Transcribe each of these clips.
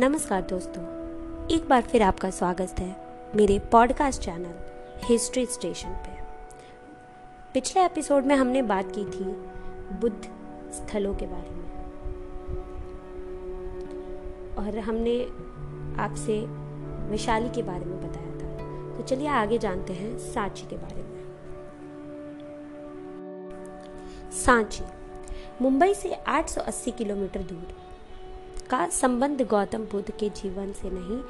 नमस्कार दोस्तों, एक बार फिर आपका स्वागत है मेरे पॉडकास्ट चैनल हिस्ट्री स्टेशन पे। पिछले एपिसोड में हमने बात की थी बुद्ध स्थलों के बारे में। और हमने आपसे वैशाली के बारे में बताया था। तो चलिए आगे जानते हैं सांची के बारे में। सांची, मुंबई से 880 किलोमीटर दूर। का संबंध गौतम बुद्ध के जीवन से नहीं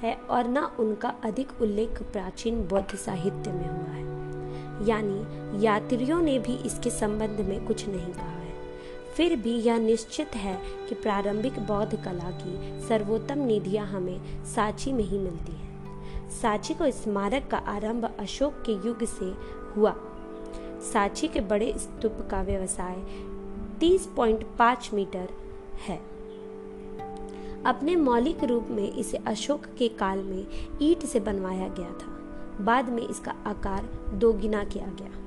है और न उनका अधिक उल्लेख प्राचीन बौद्ध साहित्य में हुआ है। यानी यात्रियों ने भी इसके संबंध में कुछ नहीं कहा है। फिर भी यह निश्चित है कि प्रारंभिक बौद्ध कला की सर्वोत्तम निधियाँ हमें सांची में ही मिलती हैं। सांची को स्मारक का आरंभ अशोक के युग से हुआ। सांची के बड़े स्तूप का व्यवसाय 30.5 मीटर है। अपने मौलिक रूप में इसे अशोक के काल में ईट से बनवाया गया था। बाद में इसका आकार दोगुना किया गया।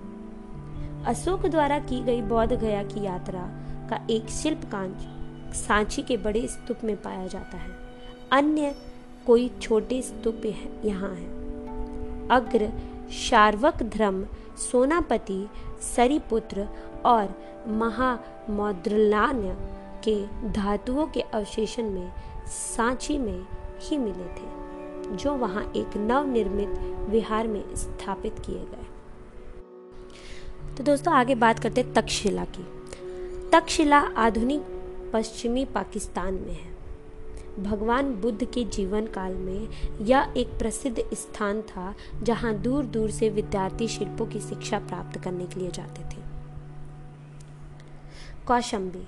अशोक द्वारा की गई बौद्ध गया की यात्रा का एक शिल्प कांच सांची के बड़े स्तूप में पाया जाता है। अन्य कोई छोटे स्तूप यहाँ है। अग्र, शार्वक धर्म, सोनापति, सरिपुत्र और महामौद्रलान्य के धातुओं के अवशेषण में सांची में ही मिले थे, जो वहाँ एक नवनिर्मित विहार में स्थापित किए गए। तो दोस्तों, आगे बात करते हैं तक्षशिला की। तक्षशिला आधुनिक पश्चिमी पाकिस्तान में है। भगवान बुद्ध के जीवन काल में यह एक प्रसिद्ध स्थान था, जहाँ दूर दूर से विद्यार्थी शिल्पों की शिक्षा प्राप्त करने के लिए जाते थे। कौशंबी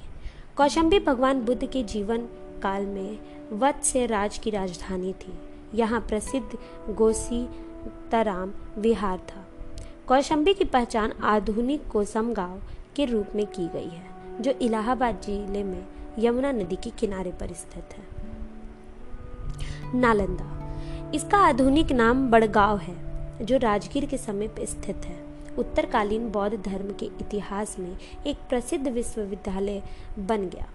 कौशंबी भगवान बुद्ध के जीवन काल में वत्स से राज की राजधानी थी। यहाँ प्रसिद्ध गोसी तराम विहार था। कौशंबी की पहचान आधुनिक कोसम गाँव के रूप में की गई है, जो इलाहाबाद ज़िले में यमुना नदी के किनारे पर स्थित है। नालंदा। इसका आधुनिक नाम बड़गांव है, जो राजगीर के समीप स्थित है। उत्तरकालीन बौद्ध धर्म के इतिहास में एक प्रसिद्ध विश्वविद्यालय बन गया।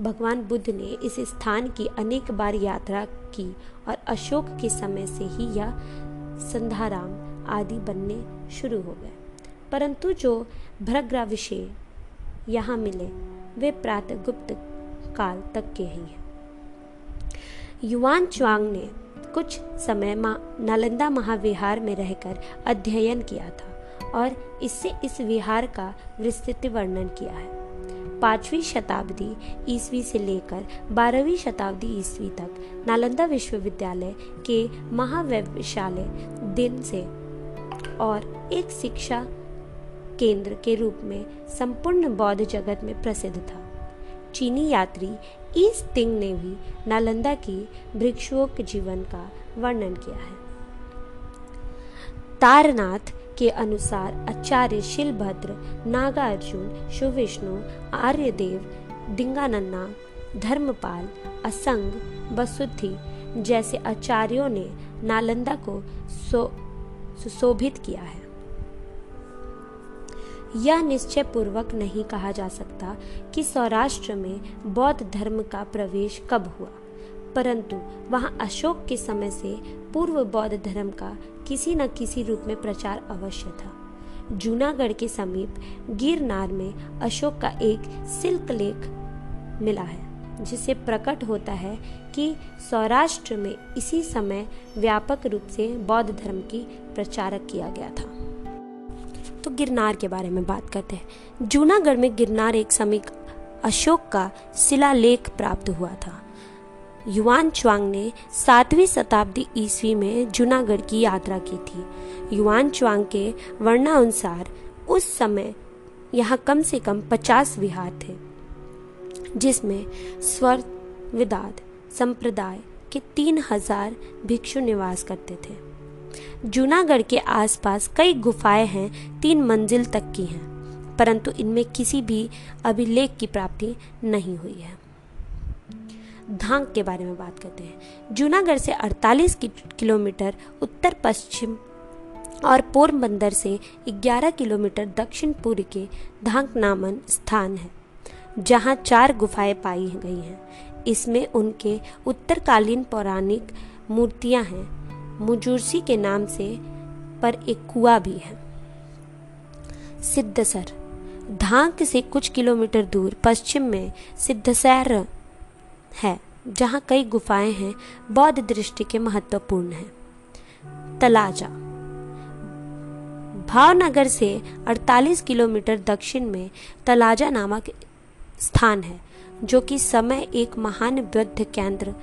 भगवान बुद्ध ने इस स्थान की अनेक बार यात्रा की और अशोक के समय से ही यह संधाराम आदि बनने शुरू हो गए। परंतु जो भ्रग्राविषय यहाँ मिले, वे प्रातः गुप्त काल तक के ही हैं। युवान च्वांग ने कुछ समय मा नालंदा महाविहार में रहकर अध्ययन किया था। और इससे इस विहार का विस्तृत वर्णन किया है। पांचवी शताब्दी ईस्वी से लेकर बारहवीं शताब्दी ईस्वी तक नालंदा विश्वविद्यालय के महावैश्यालय दिन से और एक शिक्षा केंद्र के रूप में संपूर्ण बौद्ध जगत में प्रसिद्ध था। चीनी यात्री ईस तिंग ने भी नालंदा की भिक्षुओं के जीवन का वर्णन किया है। तारनाथ के अनुसार आचार्य शिलभद्र, नागार्जुन शिविष्णु आर्यदेव, डिंगानन्ना, धर्मपाल, असंग बसुद्धि जैसे आचार्यों ने नालंदा को सुशोभित किया है। यह निश्चय पूर्वक नहीं कहा जा सकता कि सौराष्ट्र में बौद्ध धर्म का प्रवेश कब हुआ, परंतु वहाँ अशोक के समय से पूर्व बौद्ध धर्म का किसी न किसी रूप में प्रचार अवश्य था। जूनागढ़ के समीप गिरनार में अशोक का एक सिल्क लेख मिला है, जिसे प्रकट होता है कि सौराष्ट्र में इसी समय व्यापक रूप से बौद्ध धर्म की प्रचारक किया गया था। तो गिरनार के बारे में बात करते हैं। जूनागढ़ में गिरनार एक समीप अशोक का शिलालेख प्राप्त हुआ था। युवान च्वांग ने सातवीं शताब्दी ईस्वी में जूनागढ़ की यात्रा की थी। युवान च्वांग के वर्णानुसार उस समय यहाँ कम से कम पचास विहार थे, जिसमें स्वर विदाद संप्रदाय के तीन हज़ार भिक्षु निवास करते थे। जूनागढ़ के आसपास कई गुफाएँ हैं, तीन मंजिल तक की हैं, परंतु इनमें किसी भी अभिलेख की प्राप्ति नहीं हुई है। धांग के बारे में बात करते हैं। जूनागढ़ से 48 किलोमीटर उत्तर पश्चिम और पोरबंदर से 11 किलोमीटर दक्षिण पूर्व के धांग नामन स्थान है, जहाँ चार गुफाएँ पाई गई हैं। इसमें उनके उत्तरकालीन पौराणिक मूर्तियाँ हैं। मुजूरसी के नाम से पर एक कुआ भी है। सिद्धसर धांक से कुछ किलोमीटर दूर, पश्चिम में सिद्धसैर है, जहाँ कई गुफाएँ हैं, बौद्ध दृष्टि के महत्वपूर्ण हैं। तलाजा। भावनगर से 48 किलोमीटर दक्षिण में तलाजा नामक स्थान है, जो कि समय एक महान बौद्ध केंद्र,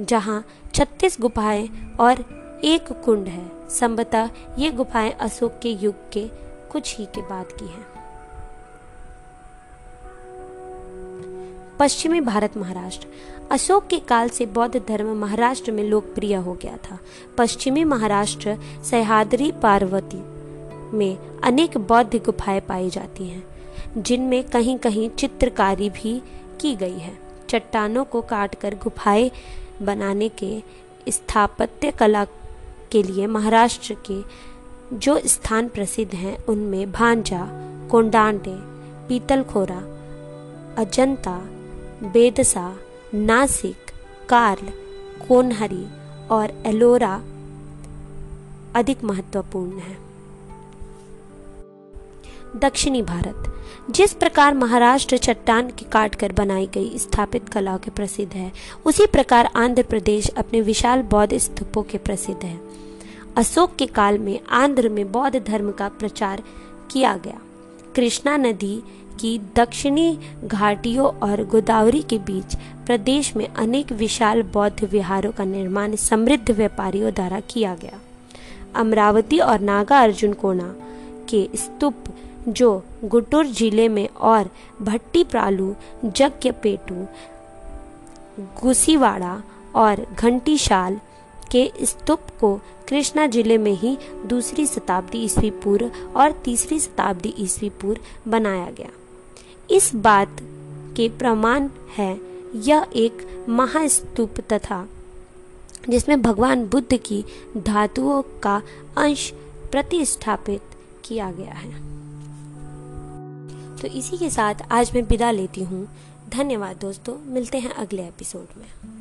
जहाँ 36 गुफाएँ और एक कुंड है। संभवतः ये गुफाएँ अशोक के युग के कुछ ही के बाद की हैं। पश्चिमी भारत महाराष्ट्र। अशोक के काल से बौद्ध धर्म महाराष्ट्र में लोकप्रिय हो गया था। पश्चिमी महाराष्ट्र सह्याद्री पार्वती में अनेक बौद्ध गुफाएँ पाई जाती हैं, जिनमें कहीं कहीं चित्रकारी भी की गई है। चट्टानों को काटकर गुफाएँ बनाने के स्थापत्य कला के लिए महाराष्ट्र के जो स्थान प्रसिद्ध हैं, उनमें भांजा, कोंडांडे, पीतलखोरा, अजंता बेदसा, नासिक, कार्ल, कोनहरी और एलोरा अधिक महत्वपूर्ण है। दक्षिणी भारत, जिस प्रकार महाराष्ट्र चट्टान की काटकर बनाई गई स्थापित कला के प्रसिद्ध है, उसी प्रकार आंध्र प्रदेश अपने विशाल बौद्ध स्तूपों के प्रसिद्ध है। अशोक के काल में आंध्र में बौद्ध धर्म का प्रचार किया गया। कृष्णा नदी की दक्षिणी घाटियों और गोदावरी के बीच प्रदेश में अनेक विशाल बौद्ध विहारों का निर्माण समृद्ध व्यापारियों द्वारा किया गया। अमरावती और नागा अर्जुन कोना के स्तूप, जो गुटुर ज़िले में और भट्टी प्रालू जग्यपेटू गुसीवाड़ा और घंटीशाल के स्तूप को कृष्णा ज़िले में ही दूसरी शताब्दी ईस्वी पूर्व और तीसरी शताब्दी ईस्वी पूर्व बनाया गया। इस बात के प्रमाण है, यह एक महास्तूप तथा, जिसमें भगवान बुद्ध की धातुओं का अंश प्रतिस्थापित किया गया है। तो इसी के साथ आज मैं विदा लेती हूँ। धन्यवाद दोस्तों, मिलते हैं अगले एपिसोड में।